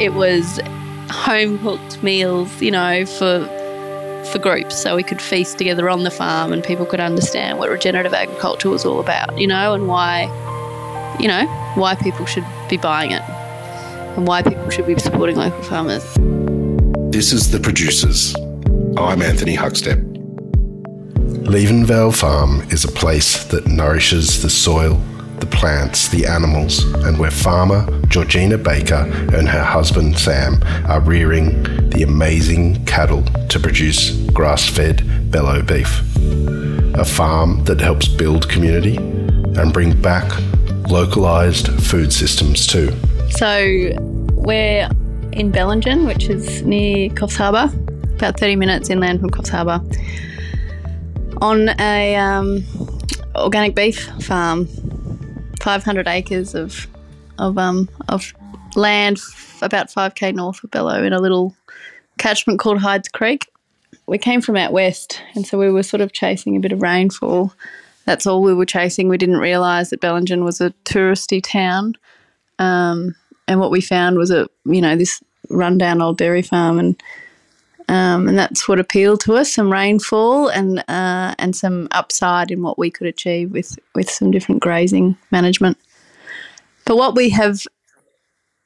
it was home cooked meals, you know, for for groups so we could feast together on the farm and people could understand what regenerative agriculture was all about, you know, and why you know, why people should be buying it and why people should be supporting local farmers. This is The Producers. I'm Anthony Huckstep. Levenvale Farm is a place that nourishes the soil, the plants, the animals, and where farmer Georgina Baker and her husband Sam are rearing the amazing cattle to produce grass fed Bello beef. A farm that helps build community and bring back localised food systems too. So we're in Bellingen, which is near Coffs Harbour, about 30 minutes inland from Coffs Harbour, on a um, organic beef farm, 500 acres of of um, of land about 5k north of Bello in a little catchment called Hydes Creek. We came from out west, and so we were sort of chasing a bit of rainfall. That's all we were chasing. We didn't realise that Bellingen was a touristy town. Um, and what we found was a you know this rundown old dairy farm and um, and that's what appealed to us some rainfall and uh, and some upside in what we could achieve with with some different grazing management but what we have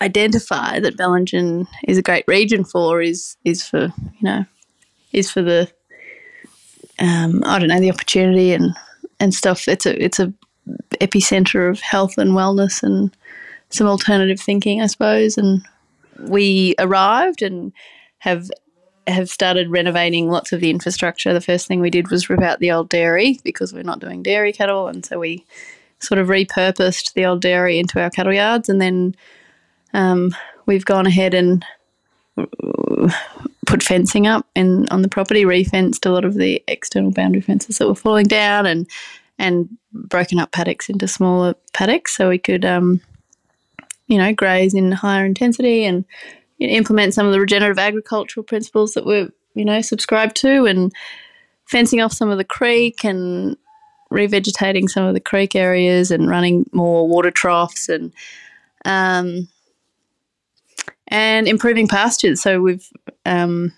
identified that Bellingen is a great region for is is for you know is for the um, I don't know the opportunity and and stuff it's a it's a epicenter of health and wellness and some alternative thinking, I suppose. And we arrived and have have started renovating lots of the infrastructure. The first thing we did was rip out the old dairy because we're not doing dairy cattle, and so we sort of repurposed the old dairy into our cattle yards, and then um, we've gone ahead and put fencing up in on the property, refenced a lot of the external boundary fences that were falling down, and and broken up paddocks into smaller paddocks so we could um, you know, graze in higher intensity and you know, implement some of the regenerative agricultural principles that we're, you know, subscribed to and fencing off some of the creek and revegetating some of the creek areas and running more water troughs and um, and improving pastures. So we've um,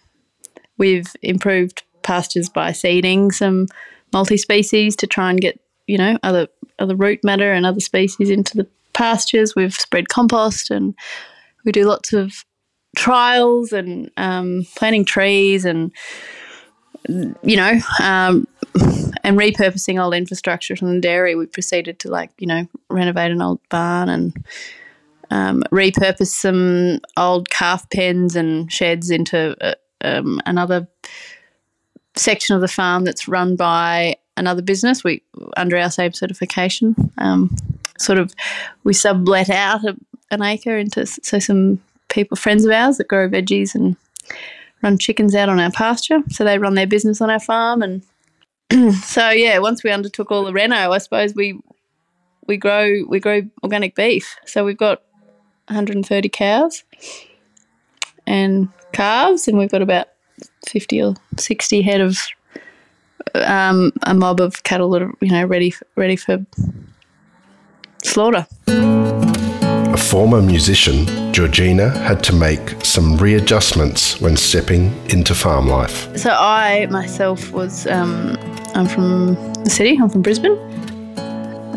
we've improved pastures by seeding some multi-species to try and get you know other other root matter and other species into the pastures. We've spread compost and we do lots of trials and um, planting trees and you know um, and repurposing old infrastructure from the dairy. We proceeded to like you know renovate an old barn and um, repurpose some old calf pens and sheds into uh, um, another section of the farm that's run by another business. We under our same certification. Um, sort of we sublet out a, an acre into so some people friends of ours that grow veggies and run chickens out on our pasture. So they run their business on our farm and so yeah, once we undertook all the reno, I suppose we we grow we grow organic beef. So we've got 130 cows and calves, and we've got about 50 or 60 head of um, a mob of cattle that are you know ready ready for slaughter. A former musician, Georgina had to make some readjustments when stepping into farm life. So I myself was um, I'm from the city. I'm from Brisbane,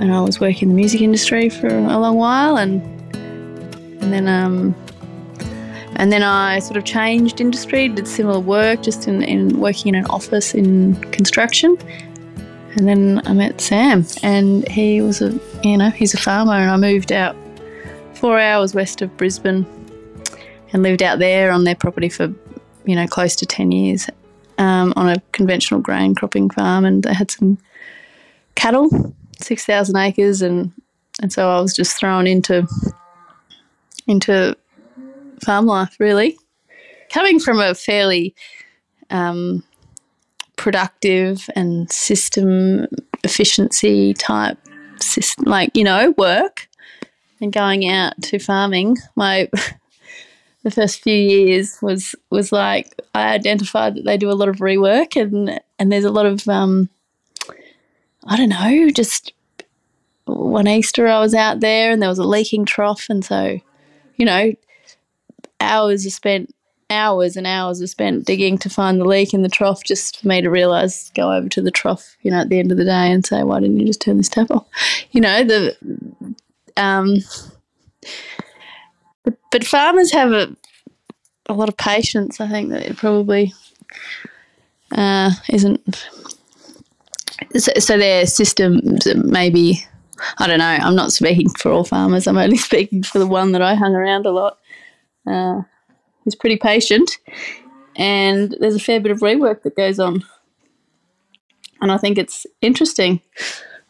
and I was working in the music industry for a long while, and and then um, and then I sort of changed industry, did similar work, just in, in working in an office in construction. And then I met Sam, and he was a you know he's a farmer, and I moved out four hours west of Brisbane and lived out there on their property for you know close to ten years um, on a conventional grain cropping farm, and they had some cattle, six thousand acres, and and so I was just thrown into into farm life really. Coming from a fairly um, productive and system efficiency type system, like you know work and going out to farming my the first few years was was like I identified that they do a lot of rework and and there's a lot of um I don't know just one Easter I was out there and there was a leaking trough and so you know hours are spent, hours and hours are spent digging to find the leak in the trough just for me to realise, go over to the trough, you know, at the end of the day and say, why didn't you just turn this tap off? You know, the, um, but farmers have a, a lot of patience. I think that it probably uh, isn't. So, so their systems maybe I don't know. I'm not speaking for all farmers. I'm only speaking for the one that I hung around a lot. Uh, he's pretty patient, and there's a fair bit of rework that goes on. And I think it's interesting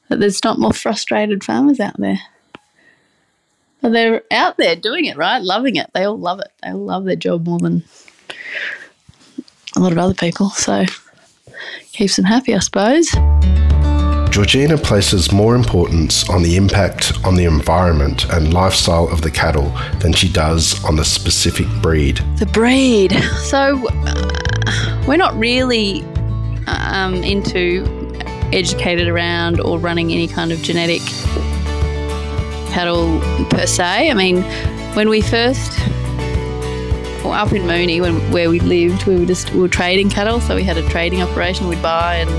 that there's not more frustrated farmers out there. They're out there doing it, right? Loving it. They all love it. They all love their job more than a lot of other people. So keeps them happy, I suppose. Georgina places more importance on the impact on the environment and lifestyle of the cattle than she does on the specific breed. The breed. So uh, we're not really um, into educated around or running any kind of genetic cattle per se. I mean, when we first, well, up in Moonie, when where we lived, we were just we were trading cattle, so we had a trading operation. We'd buy and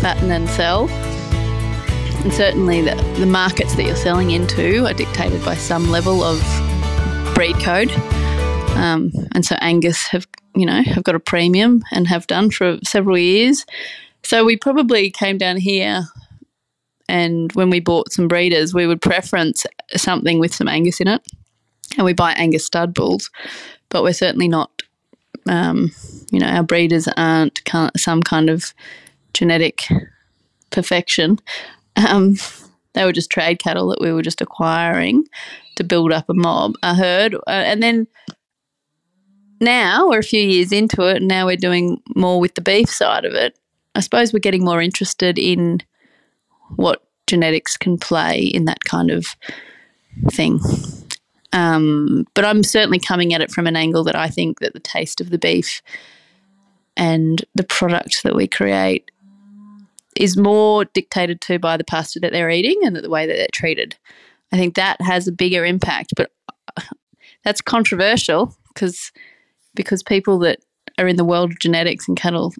fatten and sell. And certainly, the, the markets that you're selling into are dictated by some level of breed code. Um, and so Angus have, you know, have got a premium and have done for several years. So we probably came down here and when we bought some breeders, we would preference something with some Angus in it, and we buy Angus stud bulls, but we're certainly not, um, you know, our breeders aren't some kind of genetic perfection. Um, they were just trade cattle that we were just acquiring to build up a mob, a herd, uh, and then now we're a few years into it, and now we're doing more with the beef side of it. I suppose we're getting more interested in what genetics can play in that kind of thing. Um, but I'm certainly coming at it from an angle that I think that the taste of the beef and the product that we create is more dictated to by the pasture that they're eating and the way that they're treated. I think that has a bigger impact, but that's controversial because because people that are in the world of genetics and cattle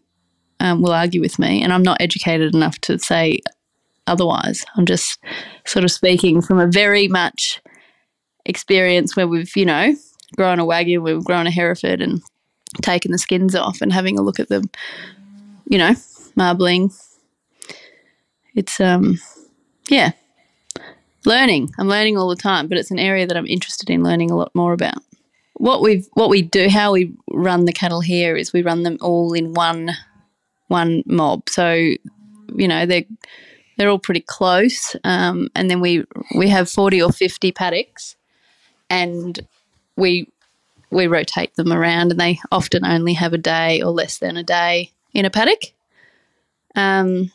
um, will argue with me, and I'm not educated enough to say otherwise. I'm just sort of speaking from a very much experience where we've, you know, grown a wagyu, we've grown a Hereford and taken the skins off and having a look at them, you know, marbling. It's, um, yeah, learning. I'm learning all the time, but it's an area that I'm interested in learning a lot more about. What we what we do, how we run the cattle here is we run them all in one one mob. So, you know, they're they're all pretty close. Um, and then we we have forty or fifty paddocks, and we we rotate them around, and they often only have a day or less than a day in a paddock. Um,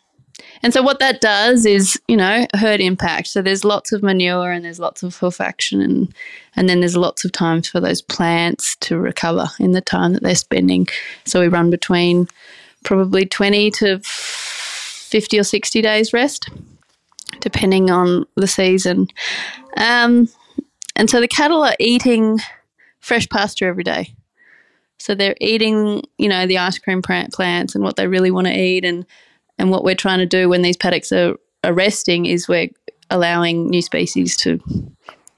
and so what that does is, you know, herd impact. So there's lots of manure and there's lots of hoof action and and then there's lots of times for those plants to recover in the time that they're spending. So we run between probably 20 to 50 or 60 days rest, depending on the season. Um, and so the cattle are eating fresh pasture every day. So they're eating, you know, the ice cream plants and what they really want to eat. And, and what we're trying to do when these paddocks are, are resting is we're allowing new species to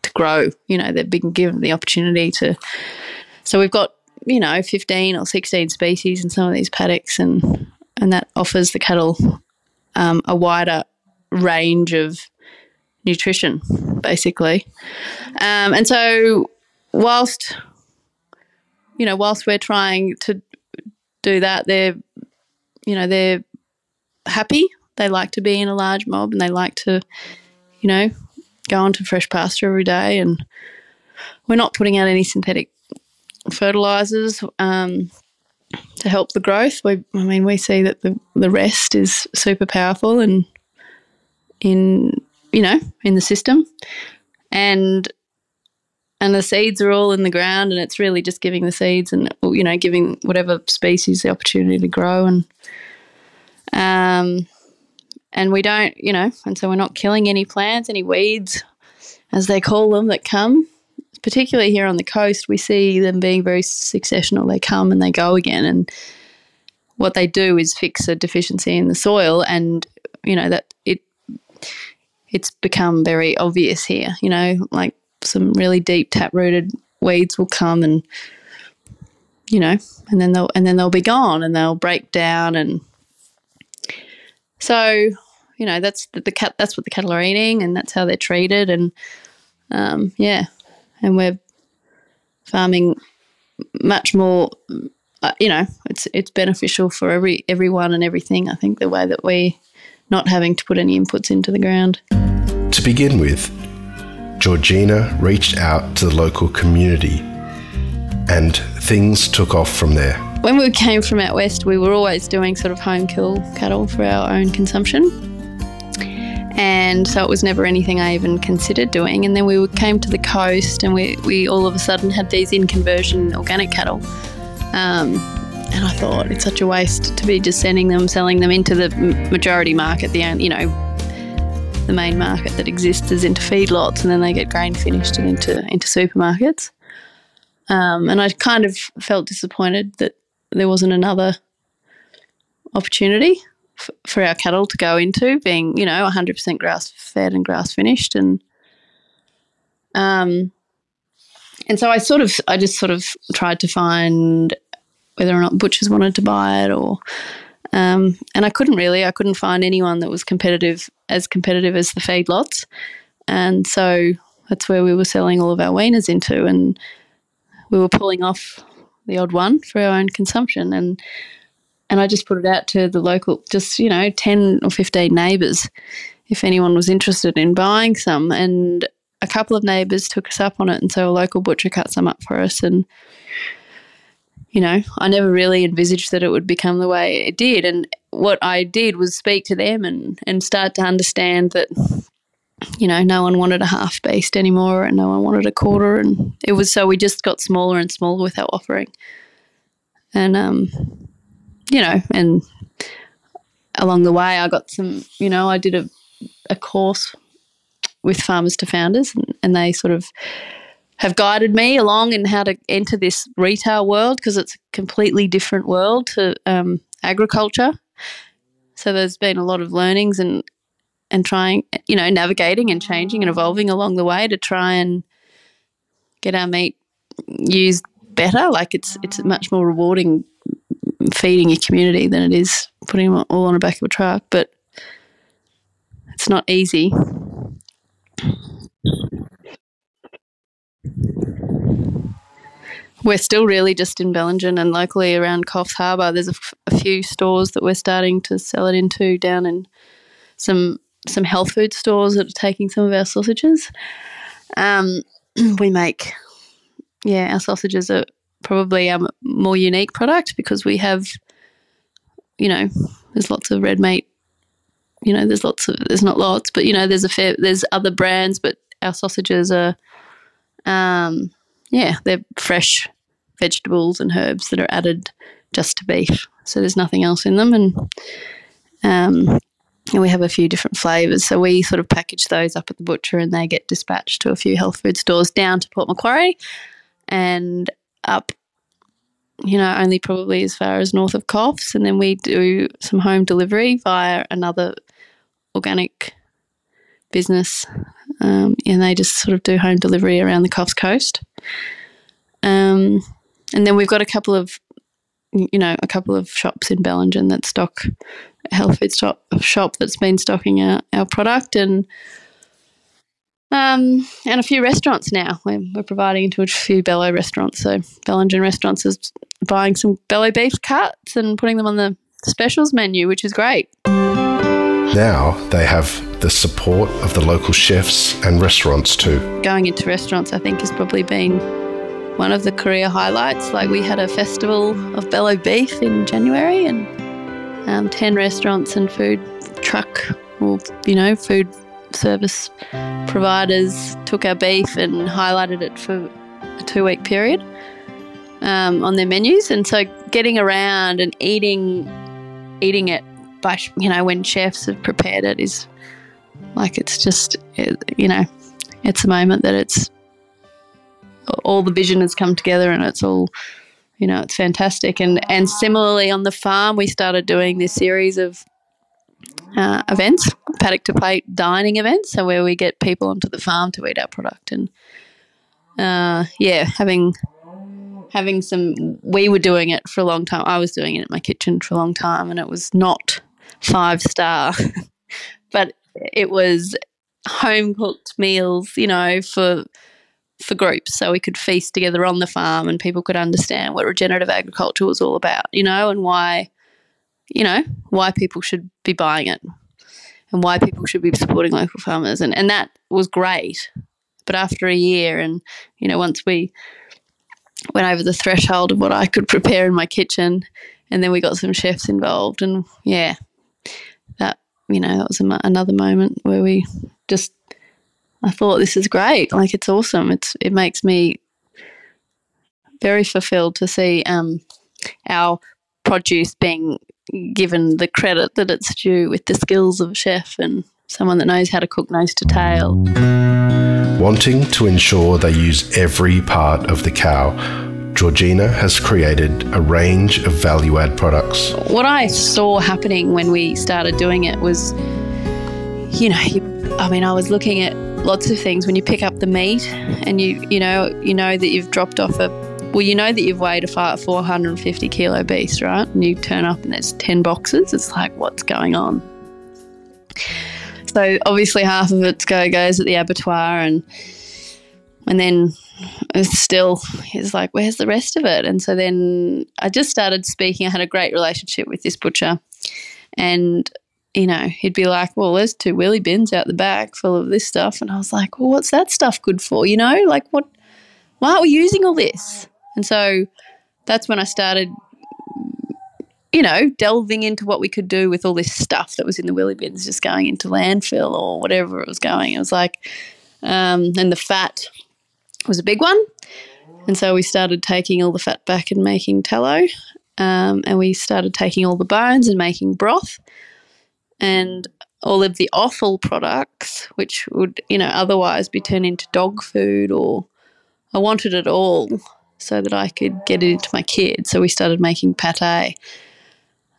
to grow. You know, they've been given the opportunity to. So we've got, you know, 15 or 16 species in some of these paddocks and and that offers the cattle um, a wider range of nutrition, basically. Um, and so, whilst you know, whilst we're trying to do that, they're you know they're happy. They like to be in a large mob, and they like to, you know, go onto fresh pasture every day. And we're not putting out any synthetic fertilizers. Um, to help the growth. We, I mean, we see that the, the rest is super powerful and in you know in the system, and and the seeds are all in the ground, and it's really just giving the seeds and you know giving whatever species the opportunity to grow. And um and we don't you know and so we're not killing any plants, any weeds as they call them that come particularly here on the coast, we see them being very successional. They come and they go again, and what they do is fix a deficiency in the soil, and you know that it it's become very obvious here. You know, like some really deep tap rooted weeds will come and you know, and then they'll and then they'll be gone and they'll break down and so you know that's the, the cat that's what the cattle are eating and that's how they're treated and um, yeah and we're farming much more uh, you know it's it's beneficial for every everyone and everything I think the way that we not having to put any inputs into the ground to begin with Georgina reached out to the local community and things took off from there. When we came from out west, we were always doing sort of home kill cattle for our own consumption. And so it was never anything I even considered doing. And then we came to the coast and we, we all of a sudden had these in conversion organic cattle. Um, and I thought it's such a waste to be just sending them, selling them into the majority market, the you know the main market that exists is into feedlots, and then they get grain finished and into into supermarkets. Um, and I kind of felt disappointed that there wasn't another opportunity for our cattle to go into, being you know 100% grass fed and grass finished, and um, and so I sort of I just sort of tried to find whether or not butchers wanted to buy it or um, and I couldn't really. I couldn't find anyone that was competitive, as competitive as the feedlots. And so that's where we were selling all of our weaners into. And we were pulling off the odd one for our own consumption. And and I just put it out to the local, just, you know, 10 or 15 neighbours if anyone was interested in buying some. And a couple of neighbours took us up on it. And so a local butcher cut some up for us. And you know, I never really envisaged that it would become the way it did. And what I did was speak to them and, and start to understand that, you know, no one wanted a half beast anymore and no one wanted a quarter. And it was so we just got smaller and smaller with our offering. And, um, you know, and along the way, I got some, you know, I did a, a course with Farmers to Founders and, and they sort of, have guided me along in how to enter this retail world because it's a completely different world to um, agriculture. So there's been a lot of learnings and and trying, you know, navigating and changing and evolving along the way to try and get our meat used better. Like it's it's much more rewarding feeding your community than it is putting them all on the back of a truck, but it's not easy. We're still really just in Bellingen and locally around Coffs Harbour. There's a, f- a few stores that we're starting to sell it into down in some some health food stores that are taking some of our sausages. Um, we make, yeah, our sausages are probably a more unique product because we have, you know, there's lots of red meat. You know, there's lots of there's not lots, but you know, there's a fair there's other brands, but our sausages are um, yeah, they're fresh vegetables and herbs that are added just to beef. So there's nothing else in them, and um, and we have a few different flavors. So we sort of package those up at the butcher, and they get dispatched to a few health food stores down to Port Macquarie, and up. You know, only probably as far as north of Coffs, and then we do some home delivery via another organic business, um, and they just sort of do home delivery around the Coffs Coast. Um, and then we've got a couple of, you know, a couple of shops in Bellingen that stock a health food shop, shop that's been stocking our, our product and um, and a few restaurants now. We're, we're providing into a few Bello restaurants. So Bellingen Restaurants is buying some Bello beef cuts and putting them on the specials menu, which is great. Now they have the support of the local chefs and restaurants too. Going into restaurants, I think, has probably been one of the career highlights. Like we had a festival of Bello beef in January, and um, ten restaurants and food truck, or you know, food service providers took our beef and highlighted it for a two-week period um, on their menus. And so, getting around and eating, eating it by you know when chefs have prepared it is like it's just you know it's a moment that it's all the vision has come together and it's all you know it's fantastic and and similarly on the farm we started doing this series of uh, events paddock to plate dining events so where we get people onto the farm to eat our product. And uh, yeah having having some we were doing it for a long time. I was doing it in my kitchen for a long time and it was not five star. But it was home cooked meals you know for for groups so we could feast together on the farm and people could understand what regenerative agriculture was all about, you know, and why, you know, why people should be buying it and why people should be supporting local farmers. And, and that was great. But after a year, and, you know, once we went over the threshold of what I could prepare in my kitchen, and then we got some chefs involved, and yeah, that, you know, that was a, another moment where we just I thought this is great. Like it's awesome. It's it makes me very fulfilled to see um, our produce being given the credit that it's due with the skills of a chef and someone that knows how to cook nose to tail. Wanting to ensure they use every part of the cow, Georgina has created a range of value add products. What I saw happening when we started doing it was, you know, you, I mean, I was looking at lots of things when you pick up the meat and you you know you know that you've dropped off a well you know that you've weighed a 450 kilo beast right and you turn up and there's 10 boxes it's like what's going on so obviously half of it go goes at the abattoir and and then it's still it's like where's the rest of it and so then i just started speaking i had a great relationship with this butcher and you know, he'd be like, well, there's two wheelie bins out the back full of this stuff. And I was like, well, what's that stuff good for? You know, like what, why aren't we using all this? And so that's when I started, you know, delving into what we could do with all this stuff that was in the wheelie bins, just going into landfill or whatever it was going. It was like, um, and the fat was a big one. And so we started taking all the fat back and making tallow. Um, and we started taking all the bones and making broth and all of the offal products, which would, you know, otherwise be turned into dog food or I wanted it all so that I could get it into my kids. So we started making pate.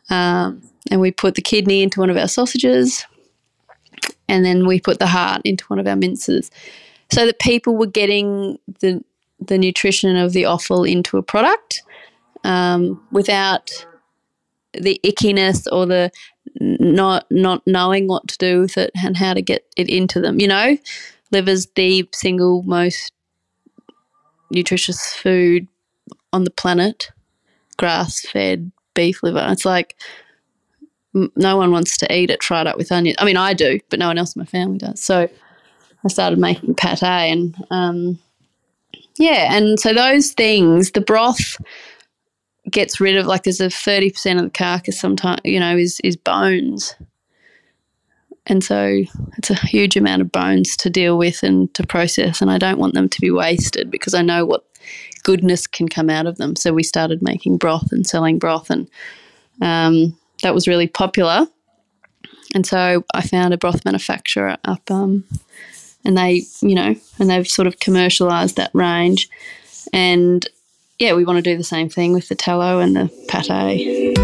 Um, and we put the kidney into one of our sausages and then we put the heart into one of our minces so that people were getting the the nutrition of the offal into a product um, without the ickiness or the not not knowing what to do with it and how to get it into them. You know, liver's the single most nutritious food on the planet. Grass fed beef liver. It's like no one wants to eat it fried up with onions. I mean, I do, but no one else in my family does. So I started making pate and um, yeah, and so those things, the broth gets rid of like there's a 30% of the carcass sometimes you know is is bones and so it's a huge amount of bones to deal with and to process and i don't want them to be wasted because i know what goodness can come out of them. So we started making broth and selling broth and um, that was really popular. And so i found a broth manufacturer up um, and they you know and they've sort of commercialized that range. And yeah, we want to do the same thing with the tallow and the pate.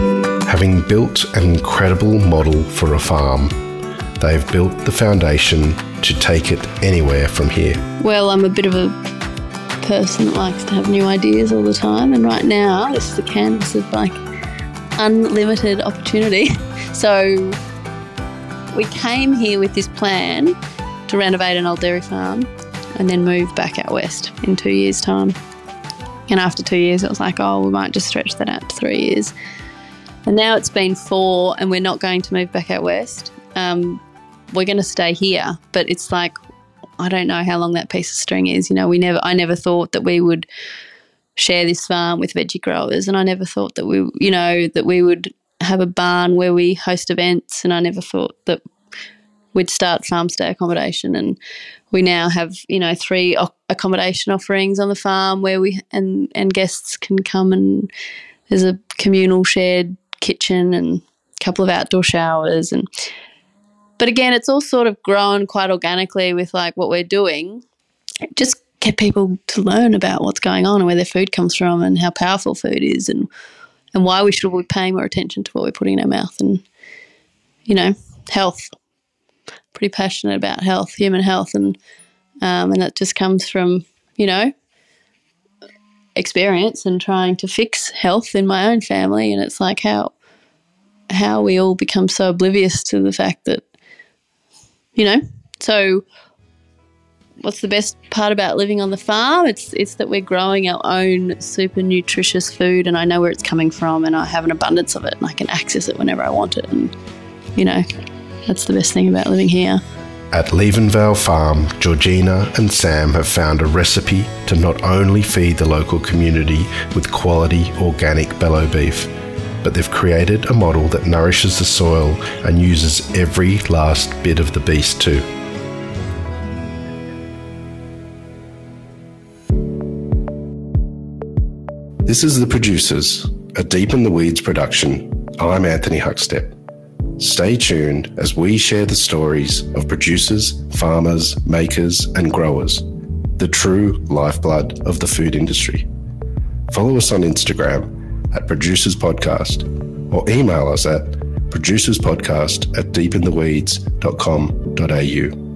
Having built an incredible model for a farm, they've built the foundation to take it anywhere from here. Well, I'm a bit of a person that likes to have new ideas all the time, and right now, this is a canvas of like unlimited opportunity. So, we came here with this plan to renovate an old dairy farm and then move back out west in two years' time. And after two years, it was like, oh, we might just stretch that out to three years. And now it's been four, and we're not going to move back out west. Um, we're going to stay here, but it's like I don't know how long that piece of string is. You know, we never, I never thought that we would share this farm with veggie growers, and I never thought that we, you know, that we would have a barn where we host events, and I never thought that we'd start farm stay accommodation and we now have you know three accommodation offerings on the farm where we and and guests can come and there's a communal shared kitchen and a couple of outdoor showers and but again it's all sort of grown quite organically with like what we're doing. Just get people to learn about what's going on and where their food comes from and how powerful food is and and why we should be paying more attention to what we're putting in our mouth and you know health. Pretty passionate about health human health and um, and that just comes from you know experience and trying to fix health in my own family. And it's like how how we all become so oblivious to the fact that you know so what's the best part about living on the farm? It's it's that we're growing our own super nutritious food, and I know where it's coming from, and I have an abundance of it, and I can access it whenever I want it, and you know, that's the best thing about living here. At Levenvale Farm, Georgina and Sam have found a recipe to not only feed the local community with quality organic Bello beef, but they've created a model that nourishes the soil and uses every last bit of the beast too. This is The Producers, a Deep in the Weeds production. I'm Anthony Huckstep. Stay tuned as we share the stories of producers, farmers, makers, and growers, the true lifeblood of the food industry. Follow us on Instagram at Producers Podcast or email us at producerspodcast at deepintheweeds.com.au.